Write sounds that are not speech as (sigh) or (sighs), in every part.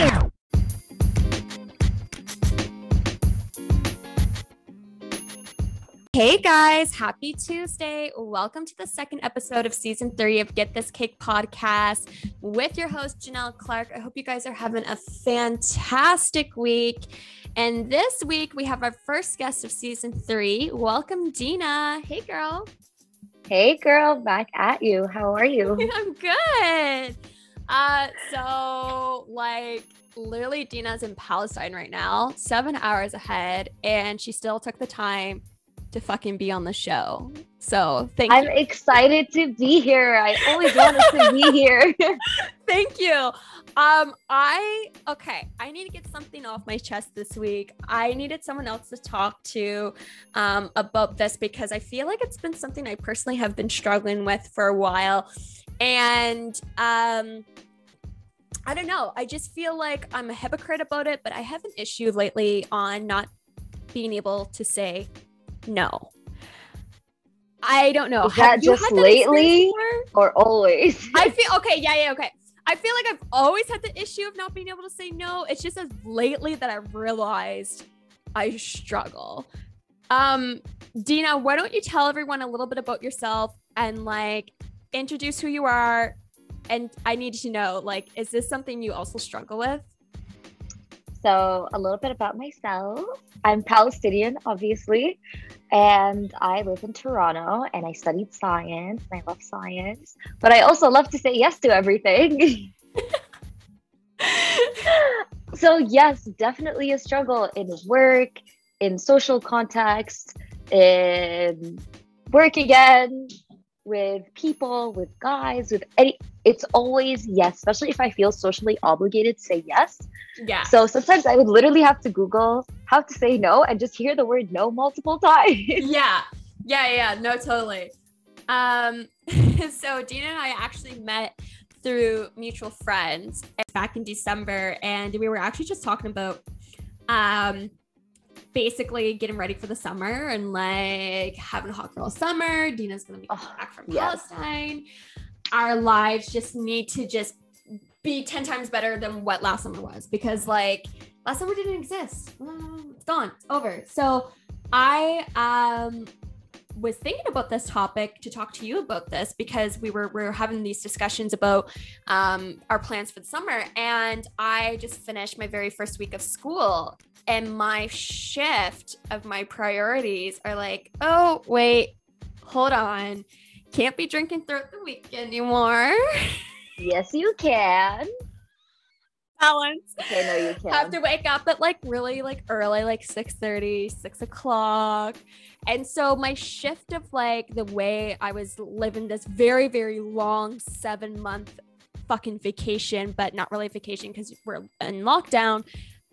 Hey guys, happy Tuesday. Welcome to the second episode of season three of Get This Cake podcast with your host, Janelle Clark. I hope you guys are having a fantastic week. And this week we have our first guest of season three. Welcome, Dina. Hey, girl. Hey, girl, back at you. How are you? (laughs) I'm good. Uh, so like literally Dina's in Palestine right now, seven hours ahead, and she still took the time to fucking be on the show. So thank I'm you. excited to be here. I always wanted to be (laughs) here. thank you. Um, I okay, I need to get something off my chest this week. I needed someone else to talk to um about this because I feel like it's been something I personally have been struggling with for a while. And um I don't know. I just feel like I'm a hypocrite about it, but I have an issue lately on not being able to say no. I don't know. Is that you just that lately? or always. (laughs) I feel okay. Yeah, yeah, okay. I feel like I've always had the issue of not being able to say no. It's just as lately that I realized I struggle. Um, Dina, why don't you tell everyone a little bit about yourself and like introduce who you are? And I need to know, like, is this something you also struggle with? So, a little bit about myself. I'm Palestinian, obviously, and I live in Toronto and I studied science and I love science, but I also love to say yes to everything. (laughs) so, yes, definitely a struggle in work, in social context, in work again, with people, with guys, with any. It's always yes, especially if I feel socially obligated to say yes. Yeah. So sometimes I would literally have to Google how to say no and just hear the word no multiple (laughs) times. yeah. Yeah, yeah, no, totally. Um, (laughs) so Dina and I actually met through mutual friends back in December, and we were actually just talking about um basically getting ready for the summer and like having a hot girl summer. Dina's gonna be Oh, back from yes. Palestine. Our lives just need to just be 10 times better than what last summer was because like last summer didn't exist. Mm, It's gone, it's over. So I um was thinking about this topic to talk to you about this because we were we were having these discussions about um, our plans for the summer, and I just finished my very first week of school, and my shift of my priorities are like, oh wait, hold on, can't be drinking throughout the week anymore. (laughs) yes, you can. Balance. Okay, no, you can. have to wake up at like really like early like 6 30, 6 o'clock and so my shift of like the way i was living this very very long seven month fucking vacation but not really vacation because we're in lockdown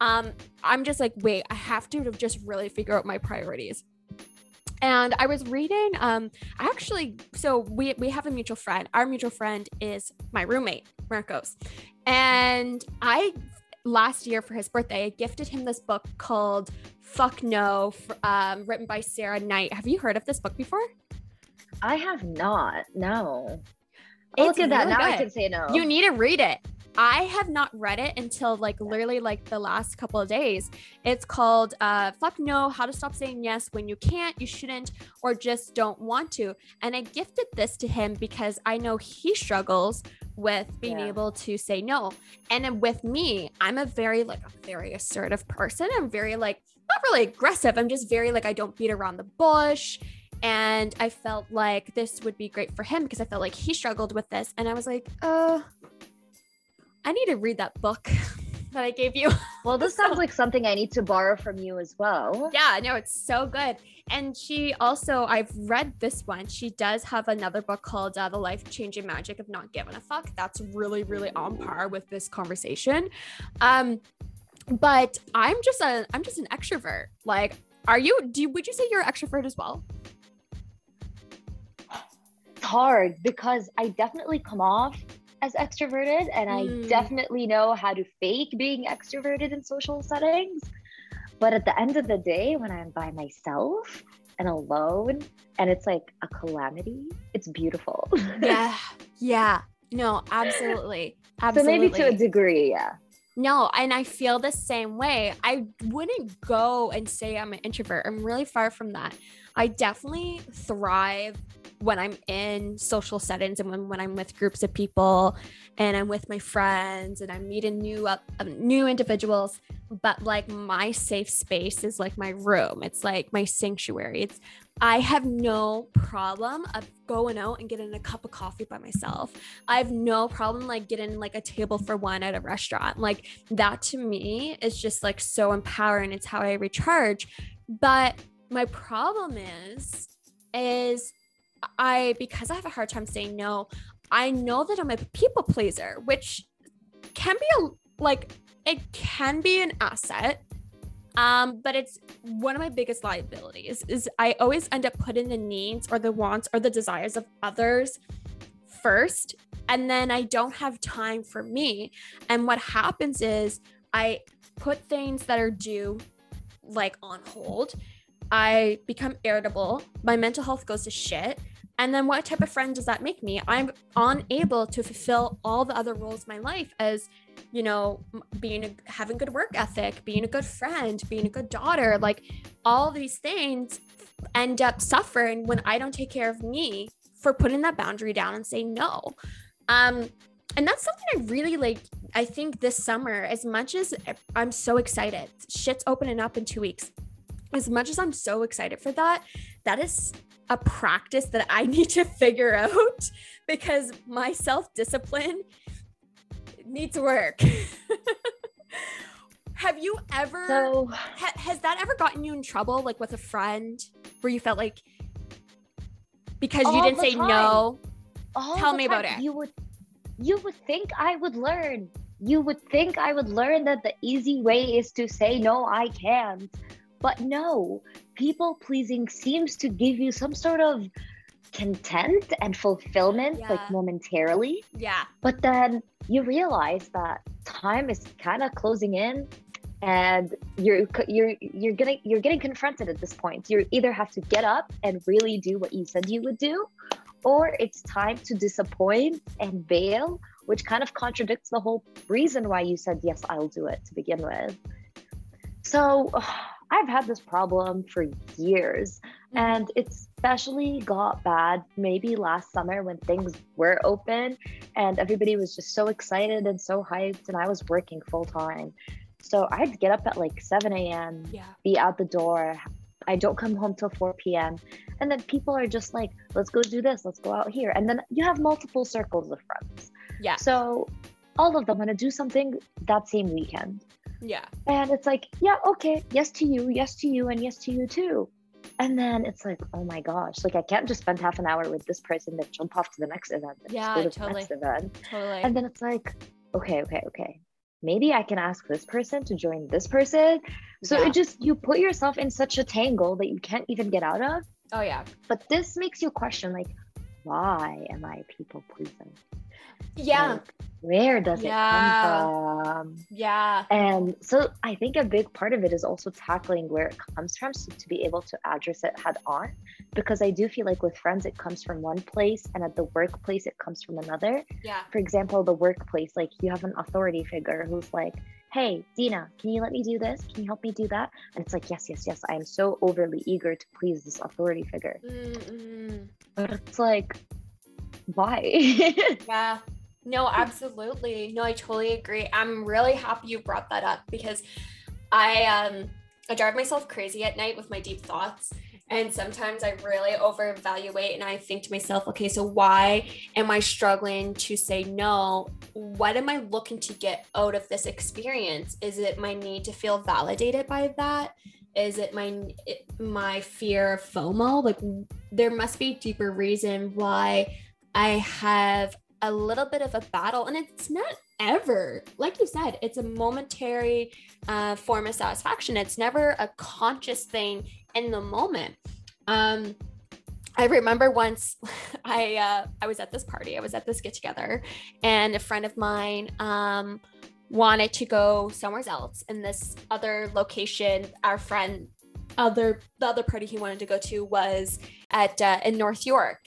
um i'm just like wait i have to just really figure out my priorities and i was reading um I actually so we we have a mutual friend our mutual friend is my roommate marcos and i last year for his birthday, I gifted him this book called Fuck No, um, written by Sarah Knight. Have you heard of this book before? I have not. No. Look at that. really Now I can say no. You need to read it. I have not read it until like literally like the last couple of days. It's called uh, Fuck No How to Stop Saying Yes When You Can't, You Shouldn't, or Just Don't Want to. And I gifted this to him because I know he struggles with being Yeah. able to say no. And then with me, I'm a very like a very assertive person. I'm very like not really aggressive. I'm just very like I don't beat around the bush. And I felt like this would be great for him because I felt like he struggled with this. And I was like, uh, I need to read that book (laughs) that I gave you. (laughs) well, this sounds like something I need to borrow from you as well. yeah, no, it's so good. And she also, I've read this one. She does have another book called uh, The Life Changing Magic of Not Giving a Fuck. That's really, really on par with this conversation. Um, but I'm just a, I'm just an extrovert. Like, are you? Do you, would you say you're an extrovert as well? It's hard because I definitely come off as extroverted and Mm. I definitely know how to fake being extroverted in social settings. But at the end of the day, when I'm by myself and alone and it's like a calamity, it's beautiful. (laughs) Yeah, yeah. No, absolutely, Absolutely. so maybe to a degree, yeah. No, and I feel the same way. I wouldn't go and say I'm an introvert. I'm really far from that. I definitely thrive when I'm in social settings and when, when I'm with groups of people and I'm with my friends and I'm meeting new uh, new individuals. But like my safe space is like my room. It's like my sanctuary. It's I have no problem of going out and getting a cup of coffee by myself. I have no problem like getting like a table for one at a restaurant. Like that to me is just like so empowering. It's how I recharge. But my problem is is I because I have a hard time saying no, I know that I'm a people pleaser, which can be a like it can be an asset. Um, but it's one of my biggest liabilities is I always end up putting the needs or the wants or the desires of others first and then I don't have time for me. And what happens is I put things that are due like on hold. I become irritable. My mental health goes to shit. And then what type of friend does that make me? I'm unable to fulfill all the other roles in my life as, you know, being a, having good work ethic, being a good friend, being a good daughter, like all these things end up suffering when I don't take care of me for putting that boundary down and saying no. Um and that's something I really like I think this summer as much as I'm so excited. Shit's opening up in 2 weeks. As much as I'm so excited for that, that is a practice that I (laughs) need to figure out because my self discipline needs work. (laughs) Have you ever, so, ha- has that ever gotten you in trouble, like with a friend where you felt like because you didn't say time. no? All Tell me time. about it. You would, you would think I would learn. You would think I would learn that the easy way is to say no, I can't. But no, people pleasing seems to give you some sort of content and fulfillment yeah. like momentarily. Yeah. But then you realize that time is kind of closing in and you're you're you're getting you're getting confronted at this point. You either have to get up and really do what you said you would do or it's time to disappoint and bail, which kind of contradicts the whole reason why you said yes, I'll do it to begin with. So I've had this problem for years, mm-hmm. and it especially got bad maybe last summer when things were open and everybody was just so excited and so hyped, and I was working full time. So I had to get up at like 7 a.m., yeah. be out the door. I don't come home till 4 p.m. And then people are just like, let's go do this, let's go out here. And then you have multiple circles of friends. Yeah. So all of them want to do something that same weekend. Yeah. And it's like, yeah, okay, yes to you, yes to you, and yes to you too. And then it's like, oh my gosh, like I can't just spend half an hour with this person, then jump off to the next event, yeah, to totally. the next event. Totally. And then it's like, okay, okay, okay. Maybe I can ask this person to join this person. So yeah. it just you put yourself in such a tangle that you can't even get out of. Oh yeah. But this makes you question like, why am I people pleasing? Yeah. Like, where does yeah. it come from? Yeah. And so I think a big part of it is also tackling where it comes from so to be able to address it head on. Because I do feel like with friends, it comes from one place, and at the workplace, it comes from another. Yeah. For example, the workplace, like you have an authority figure who's like, hey, Dina, can you let me do this? Can you help me do that? And it's like, yes, yes, yes. I am so overly eager to please this authority figure. Mm-hmm. But it's like, why? (laughs) yeah. No, absolutely. No, I totally agree. I'm really happy you brought that up because I um I drive myself crazy at night with my deep thoughts. And sometimes I really over evaluate and I think to myself, okay, so why am I struggling to say no? What am I looking to get out of this experience? Is it my need to feel validated by that? Is it my my fear of FOMO? Like there must be a deeper reason why I have a little bit of a battle, and it's not ever, like you said, it's a momentary uh, form of satisfaction. It's never a conscious thing in the moment. Um, I remember once (laughs) I uh, I was at this party, I was at this get together, and a friend of mine um, wanted to go somewhere else in this other location. Our friend, other the other party he wanted to go to was at uh, in North York,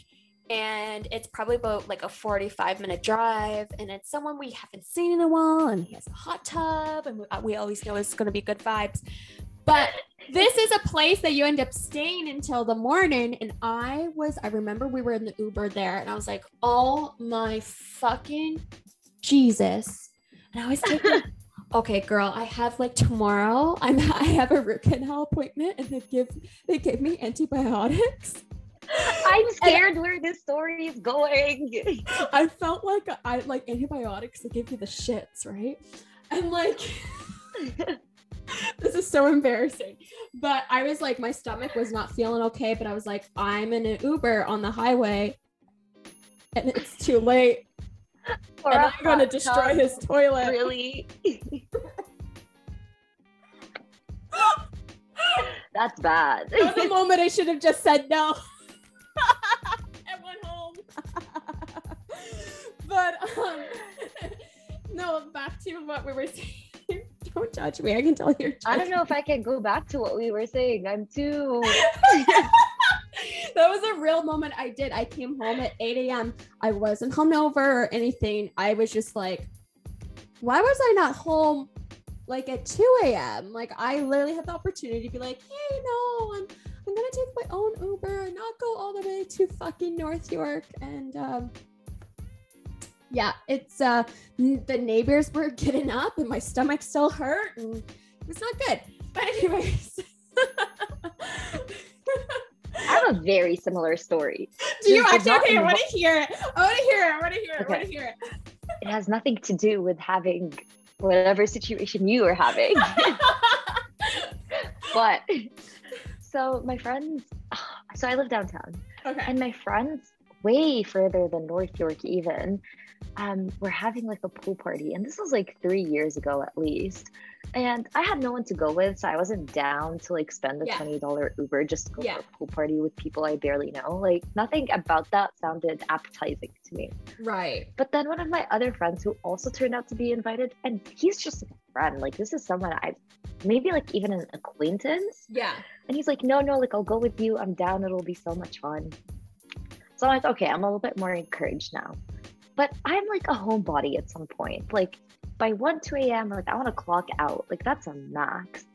and it's probably about like a 45 minute drive and it's someone we haven't seen in a while and he has a hot tub and we, uh, we always know it's going to be good vibes. But this is a place that you end up staying until the morning and i was i remember we were in the uber there and i was like oh my fucking jesus. And i was thinking (laughs) okay girl i have like tomorrow i'm i have a root canal appointment and they give they give me antibiotics I'm (laughs) scared and, where this story is going. (laughs) I felt like I like antibiotics that give you the shits, right? And like (laughs) this is so embarrassing. But I was like, my stomach was not feeling okay, but I was like, I'm in an Uber on the highway and it's too late. Or and I'm gonna destroy his toilet. Really? That's bad. That was a moment I should have just said no. And went home. but um, (laughs) no, back to what we were (laughs) saying. Don't judge me. I can tell you're. I don't know if I can go back to what we were saying. I'm too. (laughs) that was a real moment I did. I came home at 8 a.m. I wasn't hungover or anything. I was just like, why was I not home like at 2 a.m.? Like I literally had the opportunity to be like, hey, no, I'm I'm gonna take my own Uber and not go all the way to fucking North York. And um, yeah, it's uh, the neighbors were (laughs) getting up and my stomach still hurt and it was not good. But anyways. I have a very similar story. (laughs) Do you actually? Okay, I want to hear it. I want to hear it. I want to hear it. Okay. I want to hear it. It has nothing to do with having whatever situation you are having. (laughs) but so my friends, (sighs) so I live downtown. Okay. And my friends, way further than North York, even, um, were having like a pool party. And this was like three years ago at least. And I had no one to go with, so I wasn't down to like spend the yeah. $20 Uber just to go yeah. to a pool party with people I barely know. Like nothing about that sounded appetizing to me. Right. But then one of my other friends who also turned out to be invited, and he's just like a friend. Like this is someone I maybe like even an acquaintance. Yeah. And he's like, no, no, like I'll go with you. I'm down. It'll be so much fun. So I'm like, okay, I'm a little bit more encouraged now. But I'm like a homebody at some point. Like by 1, 2 a.m., like I want to clock out. Like that's a max.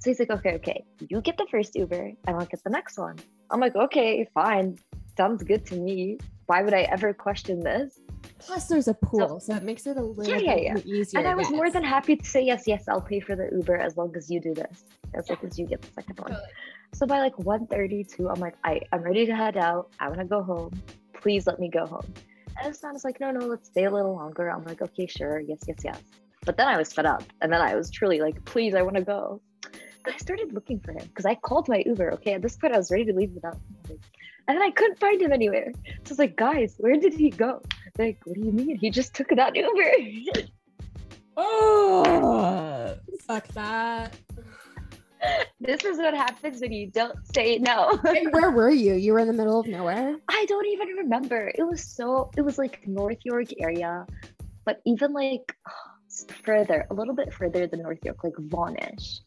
So he's like, okay, okay, you get the first Uber and I'll get the next one. I'm like, okay, fine. Sounds good to me. Why would I ever question this? Plus, there's a pool, so, so it makes it a little yeah, yeah, yeah. easier. And I was more than happy to say yes, yes, I'll pay for the Uber as long as you do this, as long as you get the second one. Totally. So by like 1:32, I'm like, I, I'm ready to head out. I want to go home. Please let me go home. And this man was like, no, no, let's stay a little longer. I'm like, okay, sure, yes, yes, yes. But then I was fed up, and then I was truly like, please, I want to go. But I started looking for him because I called my Uber. Okay, at this point, I was ready to leave without. Him. And then I couldn't find him anywhere. So I was like, guys, where did he go? like, what do you mean? He just took that Uber. (laughs) oh, fuck that. This is what happens when you don't say no. and (laughs) where were you? You were in the middle of nowhere? I don't even remember. It was so, it was like North York area, but even like (sighs) further, a little bit further than North York, like Vaughnish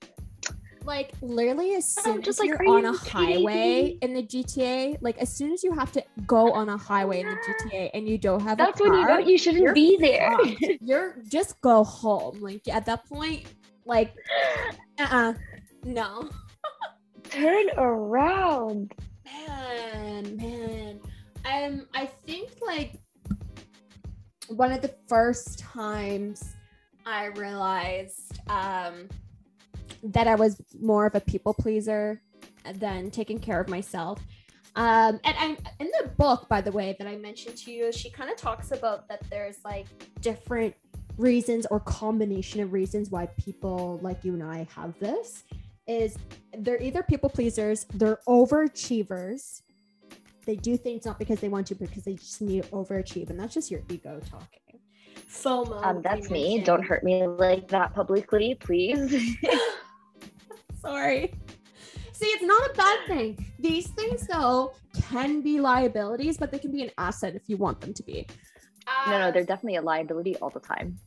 like literally as soon just as like, you're on you a highway in the GTA, like as soon as you have to go on a highway in the GTA and you don't have that's car, when you know you shouldn't be there. you're just go home. Like at that point, like uh (laughs) uh-uh, no. Turn around. Man, man. Um I think like one of the first times I realized um that I was more of a people pleaser than taking care of myself. Um, and I'm in the book, by the way, that I mentioned to you, she kind of talks about that there's like different reasons or combination of reasons why people like you and I have this is they're either people pleasers, they're overachievers. They do things not because they want to, because they just need to overachieve, and that's just your ego talking. FOMO. Um, that's me. Don't hurt me like that publicly, please. (laughs) (laughs) Sorry. See, it's not a bad thing. These things, though, can be liabilities, but they can be an asset if you want them to be. Uh, no, no, they're definitely a liability all the time.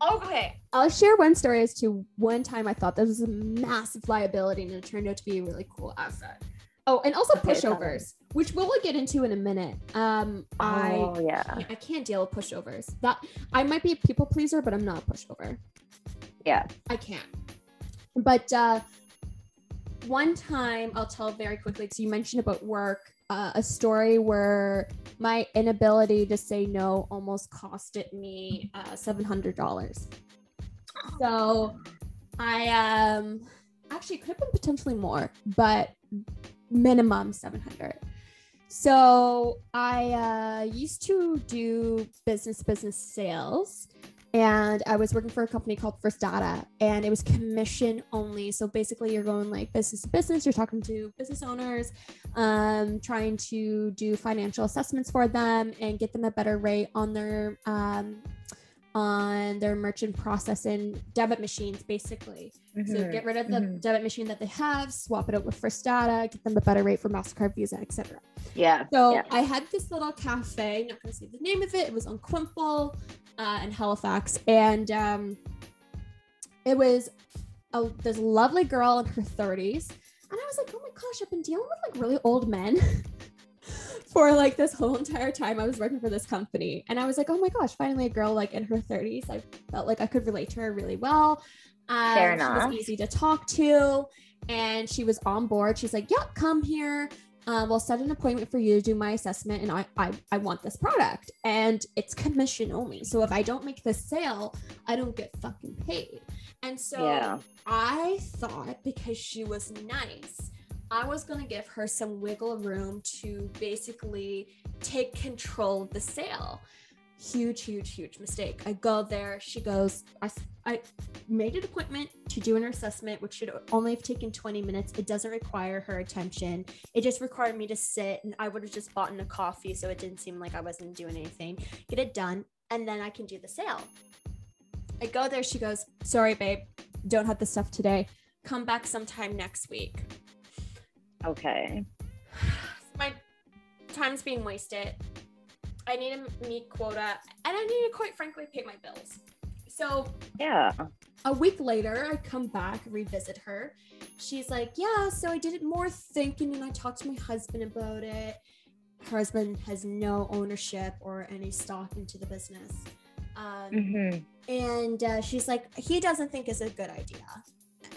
Okay. I'll share one story as to one time I thought this was a massive liability and it turned out to be a really cool asset. Oh, and also Okay, pushovers, which we'll get into in a minute. Um, I Oh yeah. I can't deal with pushovers. That I might be a people pleaser, but I'm not a pushover. Yeah. I can't. But uh, one time, I'll tell very quickly So you mentioned about work, uh, a story where my inability to say no almost costed me uh, seven hundred dollars. So I um actually could have been potentially more, but minimum seven hundred. So I uh, used to do business business sales and I was working for a company called First Data, and it was commission only. So basically, you're going like business to business. You're talking to business owners, um, trying to do financial assessments for them and get them a better rate on their um, on their merchant processing debit machines, basically. So Mhm. get rid of the mhm. debit machine that they have, swap it out with First Data, get them a better rate for Mastercard, Visa, etc. Yeah. So yeah. I had this little cafe, not gonna say the name of it. It was on Quinpool uh, in Halifax, and um, it was a, this lovely girl in her 30s, and I was like, oh my gosh, I've been dealing with like really old men. (laughs) (laughs) For like this whole entire time I was working for this company. And I was like, oh my gosh, finally a girl like in her 30s. I felt like I could relate to her really well. Um, Fair She enough. was easy to talk to. And she was on board. She's like, yep, come here uh, we'll set an appointment for you to do my assessment and I, I i want this product and it's commission only so if i don't make this sale i don't get fucking paid and so Yeah. i thought because she was nice i was going to give her some wiggle room to basically take control of the sale huge huge huge mistake i go there she goes I, I made an appointment to do an assessment which should only have taken 20 minutes it doesn't require her attention it just required me to sit and I would have just bought in a coffee so it didn't seem like I wasn't doing anything. Get it done and then I can do the sale. I go there, she goes, Sorry, babe, don't have the stuff today. Come back sometime next week. Okay. My time's being wasted. I need to meet quota and I need to quite frankly pay my bills. So Yeah. a week later, I come back, revisit her. She's like, Yeah, so I did it more thinking and I talked to my husband about it. Her husband has no ownership or any stock into the business. Um, Mhm. and uh, she's like, He doesn't think it's a good idea.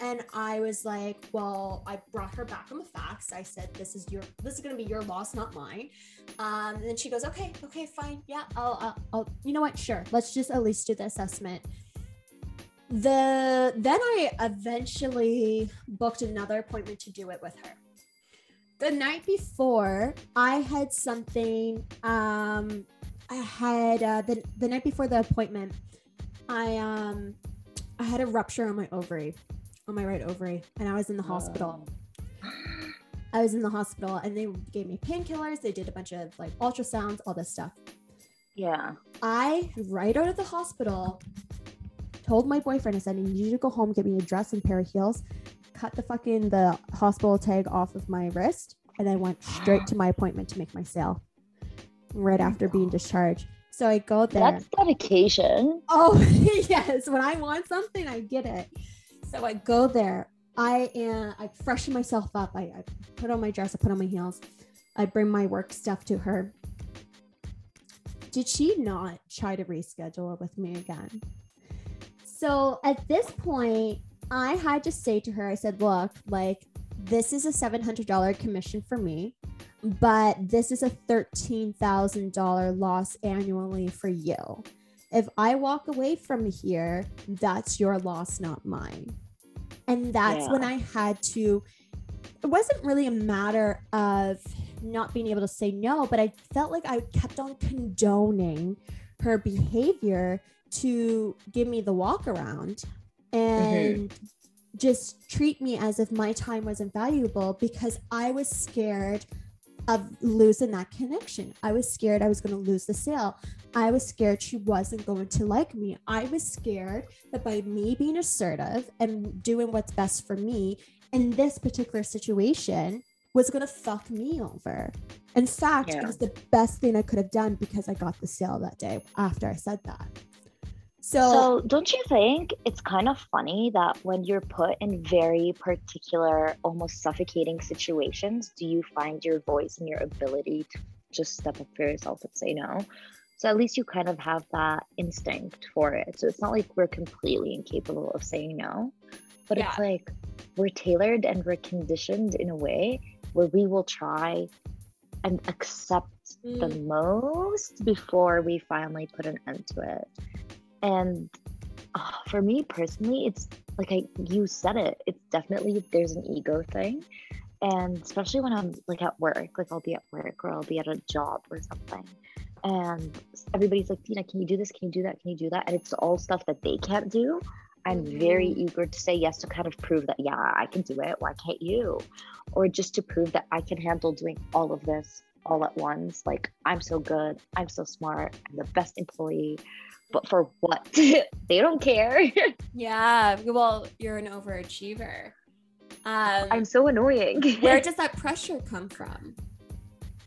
And I was like, Well, I brought her back on the facts. I said, This is your, this is going to be your loss, not mine. Um, and then she goes, Okay, okay, fine. Yeah, I'll, I'll, I'll, you know what? Sure. Let's just at least do the assessment the then I eventually booked another appointment to do it with her. The night before, I had something. Um, I had uh, the the night before the appointment. I um, I had a rupture on my ovary, on my right ovary, and I was in the hospital. I was in the hospital, and they gave me painkillers. They did a bunch of like ultrasounds, all this stuff. Yeah. I, right out of the hospital, told my boyfriend, I said, I need you to go home, get me a dress and pair of heels, cut the fucking the hospital tag off of my wrist, and I went straight to my appointment to make my sale right after being discharged. So I go there. That's dedication. Oh (laughs) yes, when I want something, I get it. So I go there. I am. I freshen myself up. I, I put on my dress. I put on my heels. I bring my work stuff to her. Did she not try to reschedule it with me again? So at this point, I had to say to her, I said, "Look, like this is a seven hundred dollar commission for me." But this is a $13,000 loss annually for you if I walk away from here, that's your loss, not mine. And that's when I had to, it wasn't really a matter of not being able to say no, but I felt like I kept on condoning her behavior to give me the walk around mm-hmm. and just treat me as if my time wasn't valuable because I was scared of losing that connection. I was scared I was going to lose the sale. I was scared she wasn't going to like me. I was scared that by me being assertive and doing what's best for me in this particular situation was going to fuck me over. In fact, Yeah. it was the best thing I could have done because I got the sale that day after I said that. So, So, don't you think it's kind of funny that when you're put in very particular, almost suffocating situations, do you find your voice and your ability to just step up for yourself and say no? So, at least you kind of have that instinct for it. So, it's not like we're completely incapable of saying no, but it's like we're tailored and we're conditioned in a way where we will try and accept the Mm. most before we finally put an end to it. And uh, for me personally, it's like I you said it. It's definitely there's an ego thing, and especially when I'm like at work, like I'll be at work or I'll be at a job or something, and everybody's like, Dina, can you do this? Can you do that? Can you do that? And it's all stuff that they can't do. I'm very Mhm. eager to say yes to kind of prove that yeah, I can do it. Why can't you? Or just to prove that I can handle doing all of this all at once. Like I'm so good. I'm so smart. I'm the best employee. But for what? (laughs) they don't care. (laughs) yeah, well, you're an overachiever. Um, I'm so annoying. where (laughs) does that pressure come from?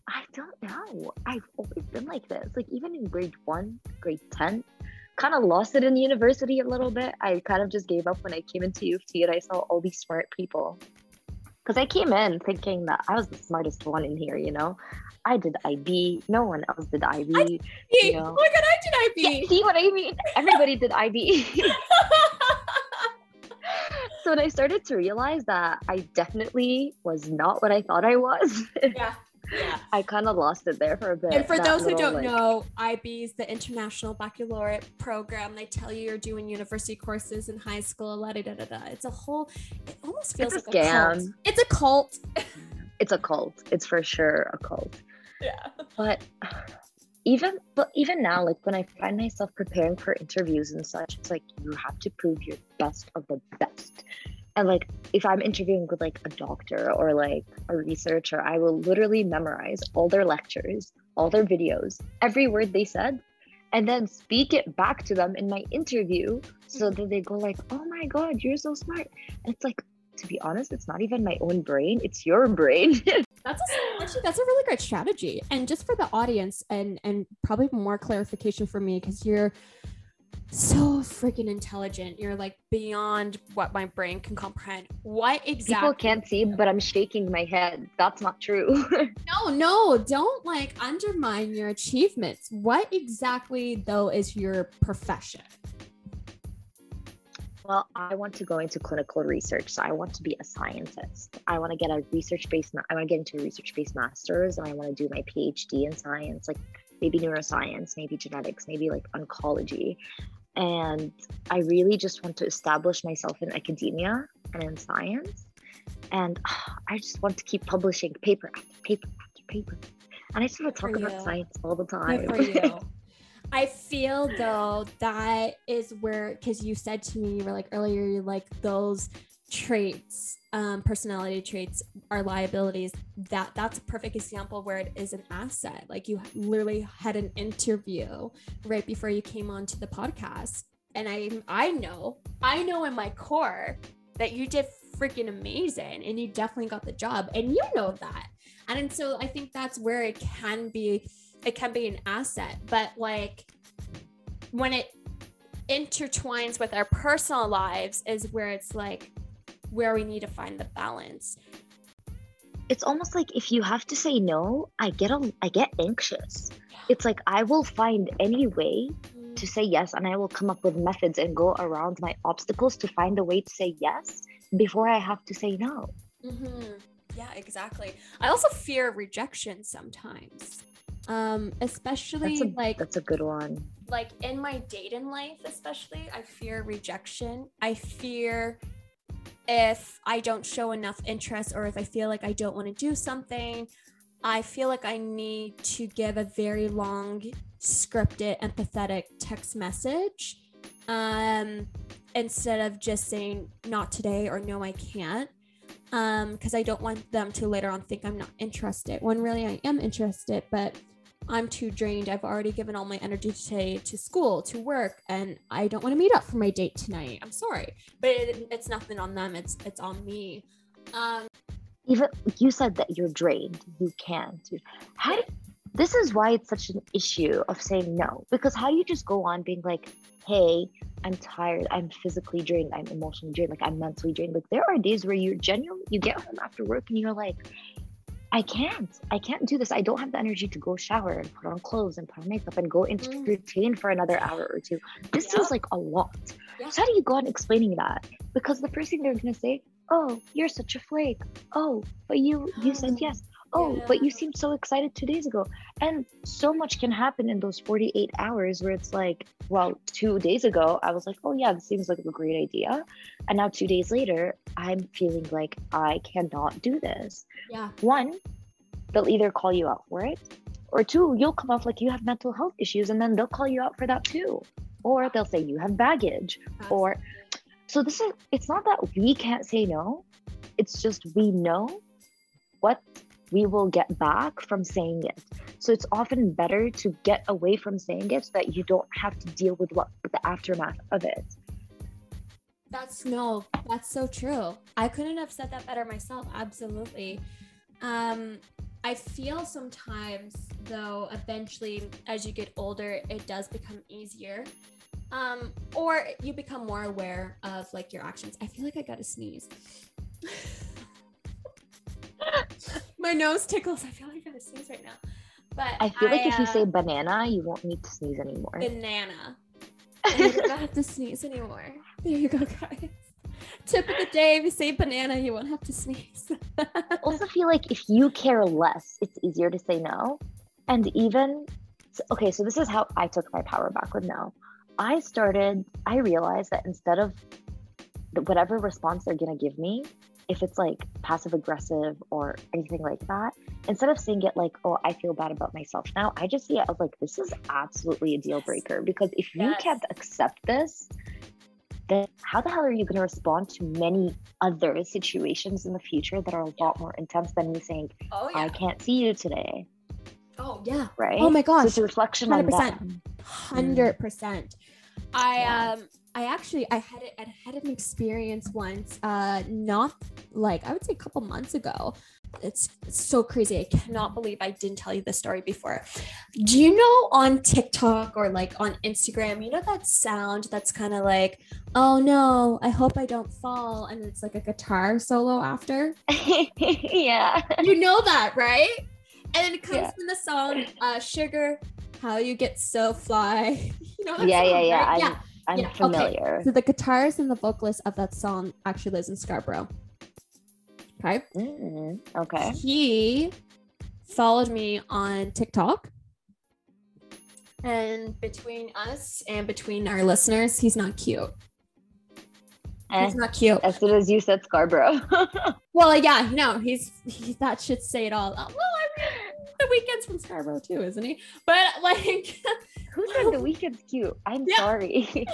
I don't know. I've always been like this. Like even in grade one, grade 10, kind of lost it in university a little bit. I kind of just gave up when I came into U of T and I saw all these smart people. Because I came in thinking that I was the smartest one in here, you know? I did IB. No one else did IB. Hey, know. oh my god, I did Yeah, IB. see what I mean? Everybody did IB. (laughs) so when I started to realize that I definitely was not what I thought I was, yeah, (laughs) yeah. I kind of lost it there for a bit. And for those who little, don't like- know, IB is the International Baccalaureate Program. They tell you you're doing university courses in high school. La da da da da. It's a whole. It almost feels It's a like a cult. scam. It's a cult. it's a cult. It's for sure a cult. Yeah. But even but even now, like when I find myself preparing for interviews and such, it's like you have to prove you're best of the best. And like if I'm interviewing with like a doctor or like a researcher, I will literally memorize all their lectures, all their videos, every word they said, and then speak it back to them in my interview so mm-hmm. that they go like, "Oh my god, you're so smart." And it's like to be honest, it's not even my own brain, it's your brain. (laughs) That's a, actually that's a really great strategy. And just for the audience, and and probably more clarification for me because you're so freaking intelligent. You're like beyond what my brain can comprehend. What exactly? People can't see, but I'm shaking my head. That's not true. (laughs) No, no, don't like undermine your achievements. What exactly though is your profession? well, I want to go into clinical research. So I want to be a scientist. I want to get a research based, I want to get into a research based master's and I want to do my PhD in science, like maybe neuroscience, maybe genetics, maybe like oncology. And I really just want to establish myself in academia and in science. And ah, (sighs) I just want to keep publishing paper after paper after paper. And I just want to talk about you. science all the time. Good for you. (laughs) I feel though that is where because you said to me you were like earlier you're like those traits um, personality traits are liabilities that that's a perfect example where it is an asset. Like you literally had an interview right before you came onto the podcast. And i i know i know in my core that you did freaking amazing and you definitely got the job and you know that. And, and so i think that's where it can be it can be an asset. But like when it intertwines with our personal lives is where it's like where we need to find the balance it's almost like if you have to say no, I get a, I get anxious. It's like I will find any way to say yes and I will come up with methods and go around my obstacles to find a way to say yes before I have to say no. hmm Yeah, exactly. I also fear rejection sometimes, um, especially That's a like that's a good one. like in my dating life, especially. I fear rejection. I fear if I don't show enough interest or if I feel like I don't want to do something. I feel like I need to give a very long, scripted, empathetic text message um, instead of just saying not today or no, I can't. Because I don't want them to later on think I'm not interested when really I am interested, but I'm too drained. I've already given all my energy today to school, to work, and I don't want to meet up for my date tonight. I'm sorry, but it, it's nothing on them. It's it's on me. Um, Even you said that you're drained. You can't. How do, this is why it's such an issue of saying no because how do you just go on being like hey, I'm tired, I'm physically drained, I'm emotionally drained, like I'm mentally drained. Like there are days where you genuinely you get home after work and you're like, I can't. I can't do this. I don't have the energy to go shower and put on clothes and put on makeup and go Mm. entertain for another hour or two. This Yeah. is like a lot. Yeah. So how do you go on explaining that? Because the first thing they're gonna say, "Oh, you're such a flake. Oh, but you you said yes. Oh, but you seemed so excited two days ago." And so much can happen in those 48 hours where it's like, well, two days ago I was like, "Oh yeah, this seems like a great idea," and now two days later I'm feeling like I cannot do this Yeah. one, they'll either call you out for it, or two, you'll come off like you have mental health issues and then they'll call you out for that too. Or they'll say you have baggage. Or so this is it's not that we can't say no, it's just we know what we will get back from saying it. So it's often better to get away from saying it so that you don't have to deal with what the aftermath of it. That's no, that's so true. I couldn't have said that better myself. Absolutely. Um, I feel sometimes though, eventually as you get older, it does become easier. Um, or you become more aware of like your actions. I feel like I gotta sneeze. (laughs) My nose tickles. I feel like I gotta sneeze right now. But I feel like if you uh, say banana, you won't need to sneeze anymore. banana. (laughs) I don't have to sneeze anymore. There you go, guys. Tip of the day: if you say banana, you won't have to sneeze. (laughs) also feel like if you care less, it's easier to say no. And even, okay, so this is how I took my power back with no. I started, I realized that instead of whatever response they're going to give me, if it's like passive aggressive or anything like that, instead of saying it like, oh, I feel bad about myself now, I just see it as like, this is absolutely a deal breaker. Because if you can't accept this, then how the hell are you going to respond to many other situations in the future that are a lot more intense than me saying, oh I can't see you today, Oh yeah. right? Oh my So it's a reflection on 100%. them. Hundred percent. I Yeah. um I actually I had it I had an experience once, uh not like I would say a couple months ago. It's, it's so crazy. I cannot believe I didn't tell you this story before. Do you know on TikTok or like on Instagram, you know that sound that's kind of like, oh no, I hope I don't fall, and it's like a guitar solo after? (laughs) yeah. you know that, right? And it comes Yeah. from the song uh Sugar, How You Get So Fly. (laughs) You know that Yeah, yeah, song, yeah. right? I'm, yeah. I'm okay. familiar. So the guitarist and the vocalist of that song actually lives in Scarborough. Okay. Mm, okay. He followed me on TikTok. And between us and between our listeners, he's not cute. Eh, He's not cute. as soon as you said Scarborough. (laughs) Well, yeah, no, he's he, that should say it all. Well, the Weeknd's from Scarborough too, isn't he? But like, (laughs) Who said the Weeknd's cute? I'm Yeah. sorry. (laughs)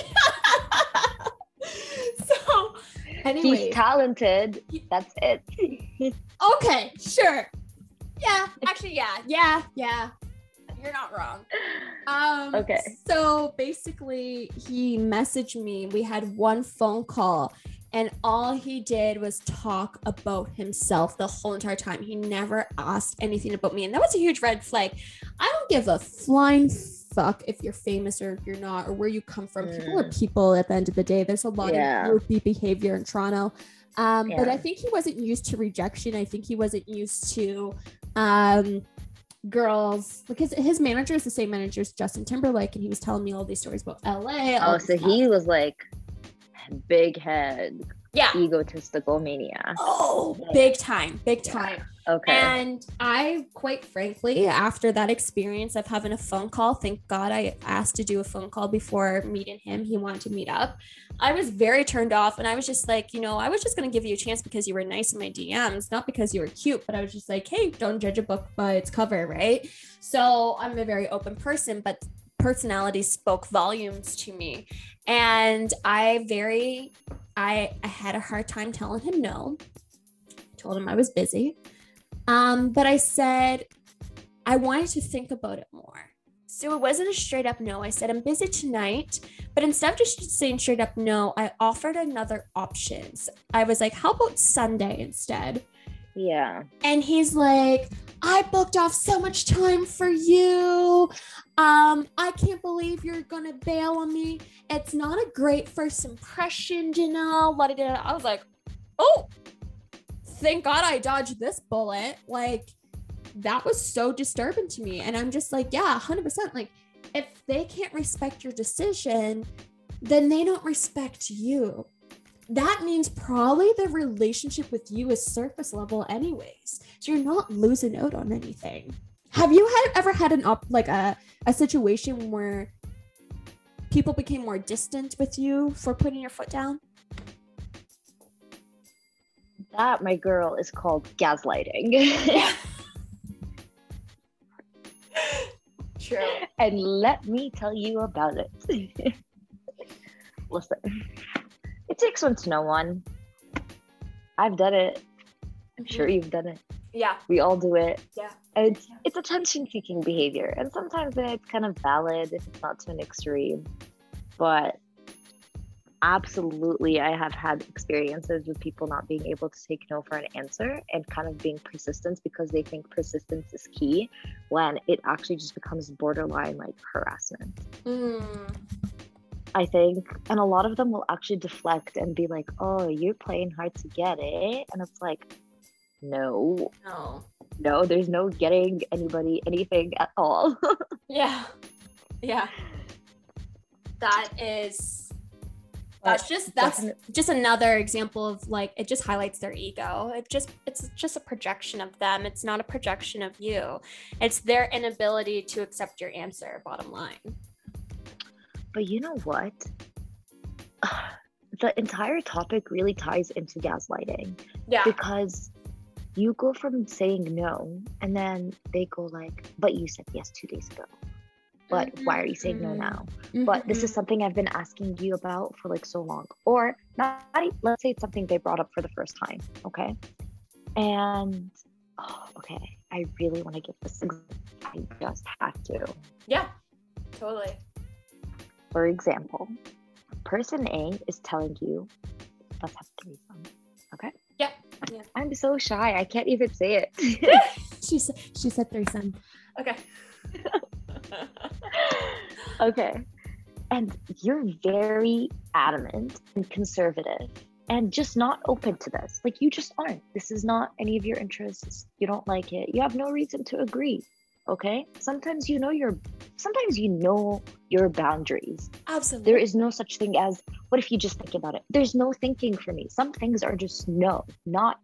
(laughs) so anyway, He's talented. That's it. okay, sure. Yeah, actually, yeah, yeah, yeah. You're not wrong. Um, Okay. So basically, he messaged me. We had one phone call, and all he did was talk about himself the whole entire time. He never asked anything about me, and that was a huge red flag. I don't give a flying fuck if you're famous or if you're not, or where you come from. People are people at the end of the day. There's a lot Yeah. of groupie behavior in Toronto. Um, But I think he wasn't used to rejection. I think he wasn't used to um, girls because his manager is the same manager as Justin Timberlake, and he was telling me all these stories about LA. Oh, so stuff. he was like big head, yeah. egotistical maniac. Oh, big time, big Yeah. time. Okay. And I, quite frankly, after that experience of having a phone call, thank God I asked to do a phone call before meeting him. He wanted to meet up. I was very turned off, and I was just like, you know, I was just going to give you a chance because you were nice in my DMs, not because you were cute, but I was just like, hey, don't judge a book by its cover, right? So I'm a very open person, but personality spoke volumes to me. And I very, I, I had a hard time telling him no. Told him I was busy. Um, but I said I wanted to think about it more. So it wasn't a straight up no. I said, I'm busy tonight. But instead of just saying straight up no, I offered another options. I was like, how about Sunday instead? yeah. And he's like, I booked off so much time for you. Um, I can't believe you're gonna bail on me. It's not a great first impression, Janelle. I was like, oh, thank God I dodged this bullet. Like, that was so disturbing to me. And I'm just like, yeah, 100%. Like, if they can't respect your decision, then they don't respect you. That means probably the relationship with you is surface level, anyways. So you're not losing out on anything. Have you had ever had an up like a, a situation where people became more distant with you for putting your foot down? That, my girl, is called gaslighting. (laughs) True. And let me tell you about it. (laughs) Listen, takes one to know one. I've done it. I'm sure Mm-hmm. you've done it. Yeah. We all do it. Yeah. It's it's attention seeking behavior. And sometimes it's kind of valid if it's not to an extreme. But absolutely I have had experiences with people not being able to take no for an answer and kind of being persistent because they think persistence is key when it actually just becomes borderline like harassment. Mm. I think. And a lot of them will actually deflect and be like, oh, you're playing hard to get it. And it's like, no, No. no, there's no getting anybody anything at all. (laughs) Yeah. Yeah. That is that's just that's just another example of like it just highlights their ego. It just it's just a projection of them. It's not a projection of you. It's their inability to accept your answer, bottom line. But you know what? (sighs) The entire topic really ties into gaslighting Yeah. because you go from saying no and then they go like, but you said yes two days ago. But why are you saying no Mhm. now? but this Mm-hmm. is something I've been asking you about for like so long. Or not, let's say it's something they brought up for the first time, okay? And oh, okay, I really want to give this. I just have to. Yeah. Totally. For example, person A is telling you, let's have a threesome. Okay. Yeah. Yeah. I'm so shy. I can't even say it. (laughs) (laughs) She said she said threesome. Okay. (laughs) okay. And you're very adamant and conservative and just not open to this. Like, you just aren't. This is not any of your interests. You don't like it. You have no reason to agree. Okay. Sometimes you know your, sometimes you know your boundaries. Absolutely. There is no such thing as, what if you just think about it? There's no thinking for me. Some things are just no, not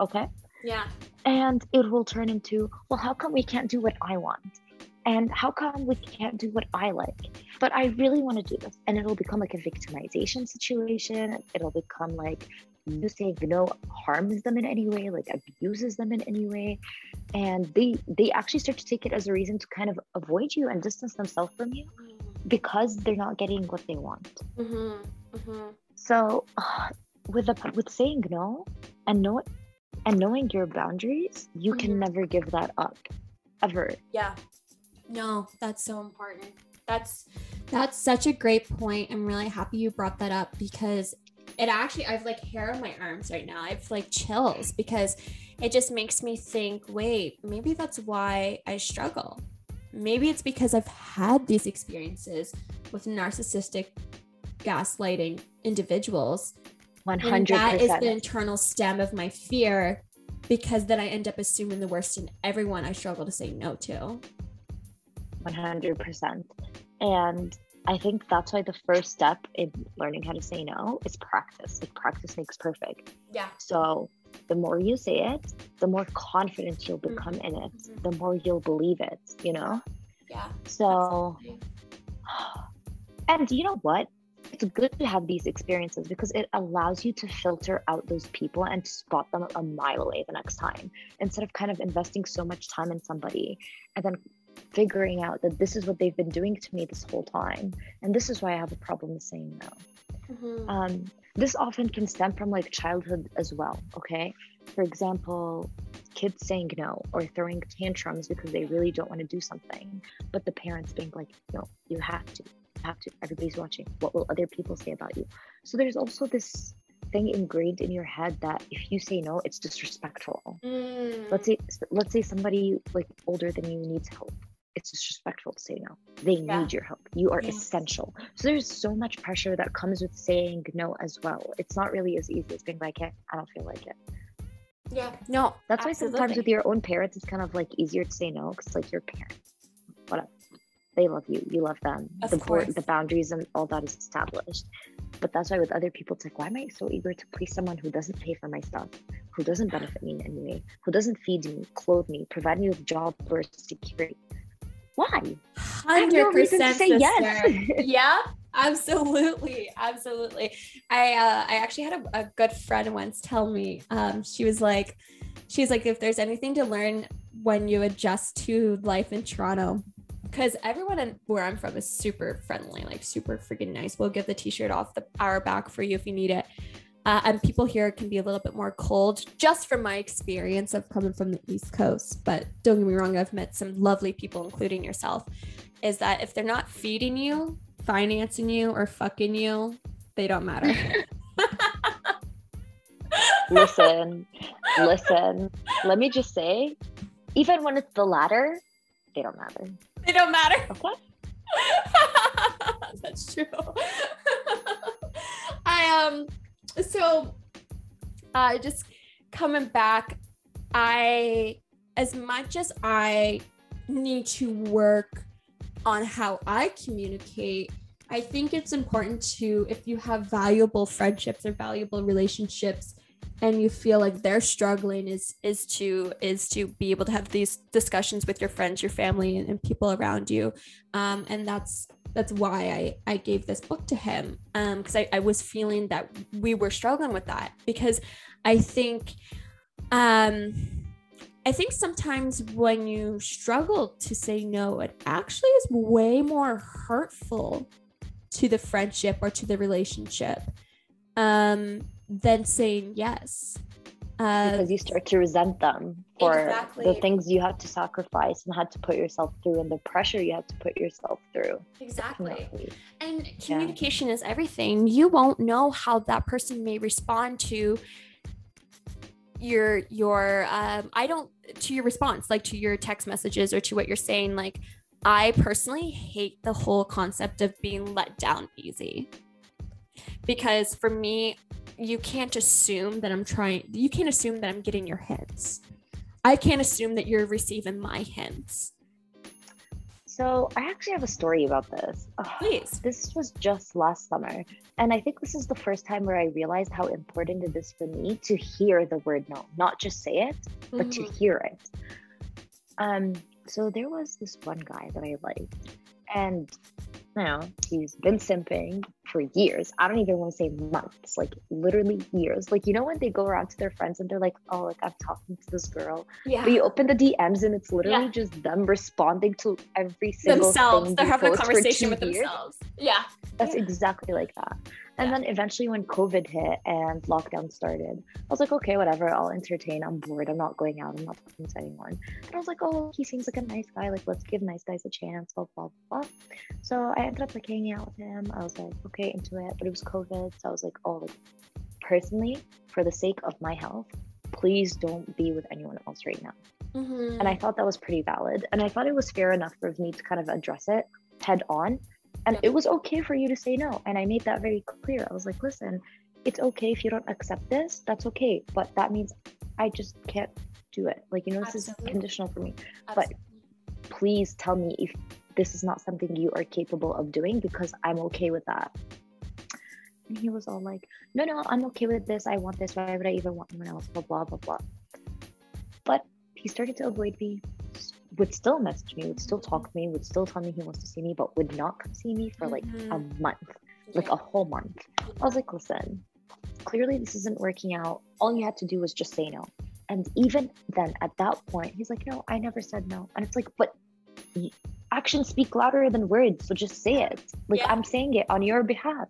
okay yeah. and it will turn into well how come we can't do what i want and how come we can't do what i like but i really want to do this and it'll become like a victimization situation it'll become like you saying no harms them in any way like abuses them in any way and they they actually start to take it as a reason to kind of avoid you and distance themselves from you because they're not getting what they want Mm-hmm. Mm-hmm. so uh, (sighs) with the with saying no and know and knowing your boundaries, you can Mhm. never give that up, ever. Yeah. No, that's so important. That's that's such a great point. I'm really happy you brought that up because it actually I've like hair on my arms right now. I've like chills because it just makes me think, wait, maybe that's why I struggle. Maybe it's because I've had these experiences with narcissistic gaslighting individuals One and hundred that is the internal stem of my fear because then I end up assuming the worst in everyone I struggle to say no to. One hundred percent. And I think that's why the first step in learning how to say no is practice. Like practice makes perfect. Yeah. So the more you say it, the more confident you'll become in it. Mhm. The more you'll believe it. You know. Yeah. So. And you know what? It's good to have these experiences because it allows you to filter out those people and spot them a mile away the next time instead of kind of investing so much time in somebody and then figuring out that this is what they've been doing to me this whole time and this is why I have a problem with saying no. Mhm. Um, this often can stem from like childhood as well. Okay. For example, kids saying no or throwing tantrums because they really don't want to do something, but the parents being like, no, you have to, you have to. Everybody's watching. What will other people say about you? So there's also this thing ingrained in your head that if you say no, it's disrespectful. Mm. Let's say let's say somebody like older than you needs help. It's disrespectful to say no. They Yeah. need your help. You are Yeah. essential. So there's so much pressure that comes with saying no as well. It's not really as easy as being like, hey, I don't feel like it. Yeah. No. That's why sometimes with your own parents, it's kind of like easier to say no because like your parents, whatever, they love you, you love them. Of the board, course. the boundaries and all that is established. But that's why with other people, it's like, why am I so eager to please someone who doesn't pay for my stuff, who doesn't benefit me in any way, who doesn't feed me, clothe me, provide me with job or security? Why? Hundred no reason to percent say yes. (laughs) yeah, absolutely, absolutely. I uh, I actually had a, a good friend once tell me. Um, she was like, she's like, if there's anything to learn when you adjust to life in Toronto, because everyone in, where I'm from is super friendly, like super freaking nice. We'll give the t-shirt off the our back for you if you need it. Uh, and people here can be a little bit more cold, just from my experience of coming from the East Coast. But don't get me wrong, I've met some lovely people, including yourself. Is that if they're not feeding you, financing you, or fucking you, they don't matter. (laughs) listen, listen. Let me just say, even when it's the latter, they don't matter. they don't matter. Okay. (laughs) That's true. (laughs) I um so uh just coming back, I as much as I need to work on how I communicate, I think it's important to if you have valuable friendships or valuable relationships and you feel like they're struggling is is to is to be able to have these discussions with your friends your family and, and people around you. Um, and that's that's why I, I gave this book to him because I, I was feeling that we were struggling with that because I think um, I think sometimes when you struggle to say no, it actually is way more hurtful to the friendship or to the relationship um, than saying yes. Uh, because you start to resent them for the things you had to sacrifice and had to put yourself through and the pressure you had to put yourself through. exactly. Definitely. And communication is everything. You won't know how that person may respond to your your um I don't to your response, like to your text messages or to what you're saying. Like I personally hate the whole concept of being let down easy. Because for me, you can't assume that I'm trying you can't assume that I'm getting your hints. I can't assume that you're receiving my hints. So I actually have a story about this. Please. this was just last summer. And I think this is the first time where I realized how important it is for me to hear the word no, not just say it, but to Mhm. hear it. Um, so there was this one guy that I liked, and know, he's been simping for years. I don't even want to say months, like literally years. Like, you know, when they go around to their friends and they're like, oh, like I'm talking to this girl. Yeah. But you open the DMs and it's literally Yeah. just them responding to every single themselves. thing They're having a conversation with years. themselves. Yeah. That's Yeah. exactly like that. And Yeah. then eventually, when COVID hit and lockdown started, I was like, okay, whatever, I'll entertain. I'm bored. I'm not going out. I'm not talking to anyone. And I was like, oh, he seems like a nice guy. Like, let's give nice guys a chance, blah, blah, blah. So I ended up like hanging out with him. I was like, okay, into it. But it was COVID. So I was like, oh, like, personally, for the sake of my health, please don't be with anyone else right now. Mm-hmm. And I thought that was pretty valid. And I thought it was fair enough for me to kind of address it head on. And it was okay for you to say no. And I made that very clear. I was like, listen, it's okay if you don't accept this. That's okay. But that means I just can't do it. Like, you know, this Absolutely. is conditional for me. Absolutely. Please tell me if this is not something you are capable of doing because I'm okay with that. And he was all like, no, no, I'm okay with this. I want this. Why would I even want anyone else? Blah, blah, blah, blah. But he started to avoid me, would still message me, would still talk to me, would still tell me he wants to see me, but would not come see me for like a Mhm. month, like a whole month. I was like, listen, clearly this isn't working out. All you had to do was just say no. And even then, at that point, he's like, no, I never said no. And it's like, but actions speak louder than words. So just say it. Like, Yeah. I'm saying it on your behalf.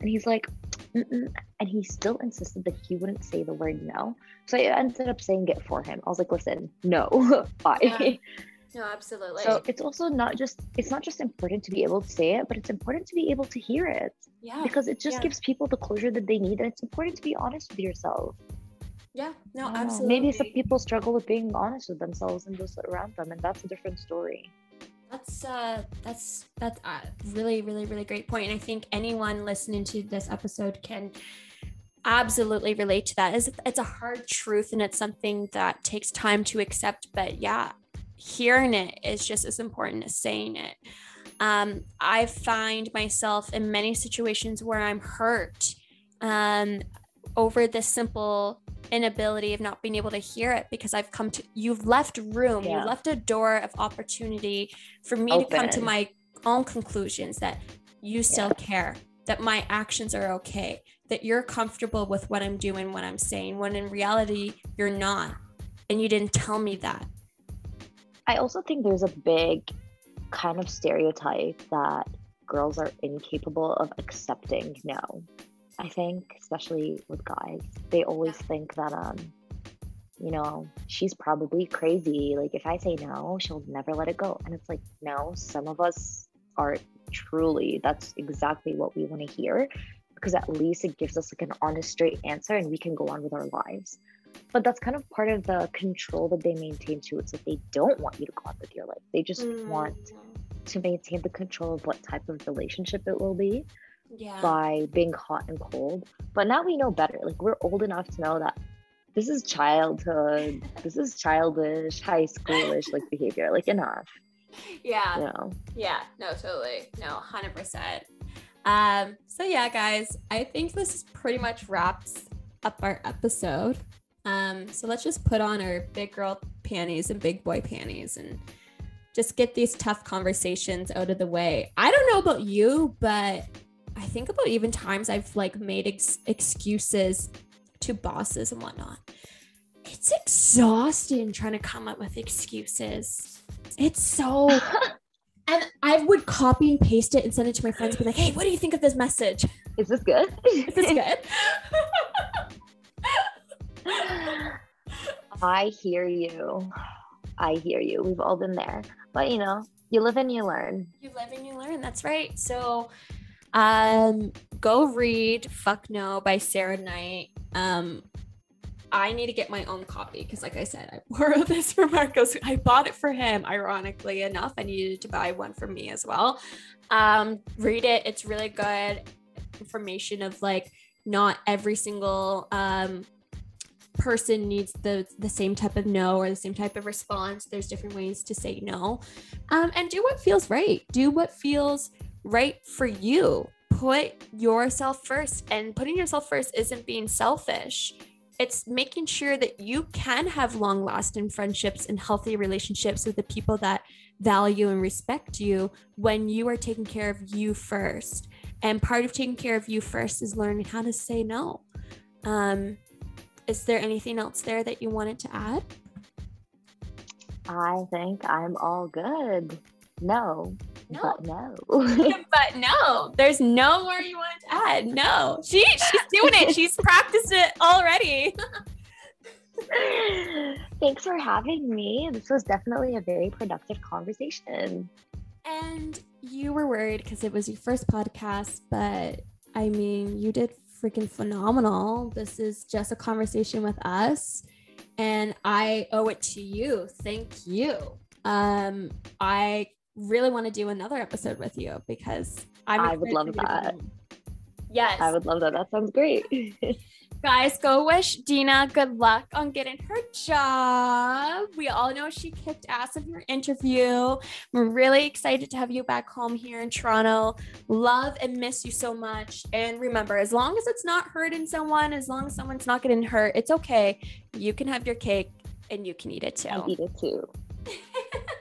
And he's like. And he still insisted that he wouldn't say the word no. So I ended up saying it for him. I was like, listen, no, (laughs) bye. Yeah. No, absolutely. So it's also not just it's not just important to be able to say it, but it's important to be able to hear it. Yeah. Because it just yeah. gives people the closure that they need and it's important to be honest with yourself. Yeah, no, don't know. absolutely. Maybe some people struggle with being honest with themselves and those around them, and that's a different story. That's uh that's that's a really really really great point and I think anyone listening to this episode can absolutely relate to that. It's, it's a hard truth and it's something that takes time to accept but yeah, hearing it is just as important as saying it. Um, I find myself in many situations where I'm hurt um, over this simple inability of not being able to hear it because I've come to you've left room, Yeah. you've left a door of opportunity for me to come to my own conclusions that you still care, that my actions are okay, that you're comfortable with what I'm doing, what I'm saying, when in reality you're not. And you didn't tell me that. I also think there's a big kind of stereotype that girls are incapable of accepting no. I think, especially with guys, they always think that, um, you know, she's probably crazy. Like, if I say no, she'll never let it go. And it's like, no, some of us are truly, that's exactly what we want to hear because at least it gives us like an honest, straight answer and we can go on with our lives. But that's kind of part of the control that they maintain too. It's like they don't want you to go on with your life. They just want to maintain the control of what type of relationship it will be yeah. by being hot and cold. But now we know better. Like we're old enough to know that this is childhood. this is childish, high schoolish like behavior. Like enough. yeah. You know. Yeah, no, totally. No, 100%. Um, so yeah, guys, I think this pretty much wraps up our episode. Um, so let's just put on our big girl panties and big boy panties and just get these tough conversations out of the way. I don't know about you, but I think about even times I've like made ex- excuses to bosses and whatnot. It's exhausting trying to come up with excuses. It's so (laughs) and I would copy and paste it and send it to my friends, be like, hey, what do you think of this message? Is this good? Is this good? (laughs) (laughs) I hear you. I hear you. We've all been there. But you know, you live and you learn. you live and you learn. That's right. So um go read Fuck No by Sarah Knight. Um I need to get my own copy because like I said, I (laughs) borrowed this from Marcos. I bought it for him, ironically enough. I needed to buy one for me as well. Um, read it, it's really good information of like not every single um person needs the the same type of no or the same type of response there's different ways to say no um, and do what feels right do what feels right? For you put yourself first and putting yourself first isn't being selfish. It's making sure that you can have long lasting friendships and healthy relationships with the people that value and respect you when you are taking care of you first. And part of taking care of you first is learning how to say no. Um, is there anything else there that you wanted to add? I think I'm all good. No. No. But no. (laughs) but no, there's no more you wanted to add. No, she she's doing it. She's practiced it already. (laughs) Thanks for having me. This was definitely a very productive conversation. And you were worried because it was your first podcast, but I mean, you did freaking phenomenal. This is just a conversation with us, and I owe it to you. Thank you. Um, I really want to do another episode with you because I'm I would love for you to that. Yes. I would love that. That sounds great. (laughs) Guys, go wish Dina good luck on getting her job. We all know she kicked ass in her interview. We're really excited to have you back home here in Toronto. Love and miss you so much. And remember, as long as it's not hurting someone, as long as someone's not getting hurt, it's okay. You can have your cake and you can eat it too. I eat it too. (laughs)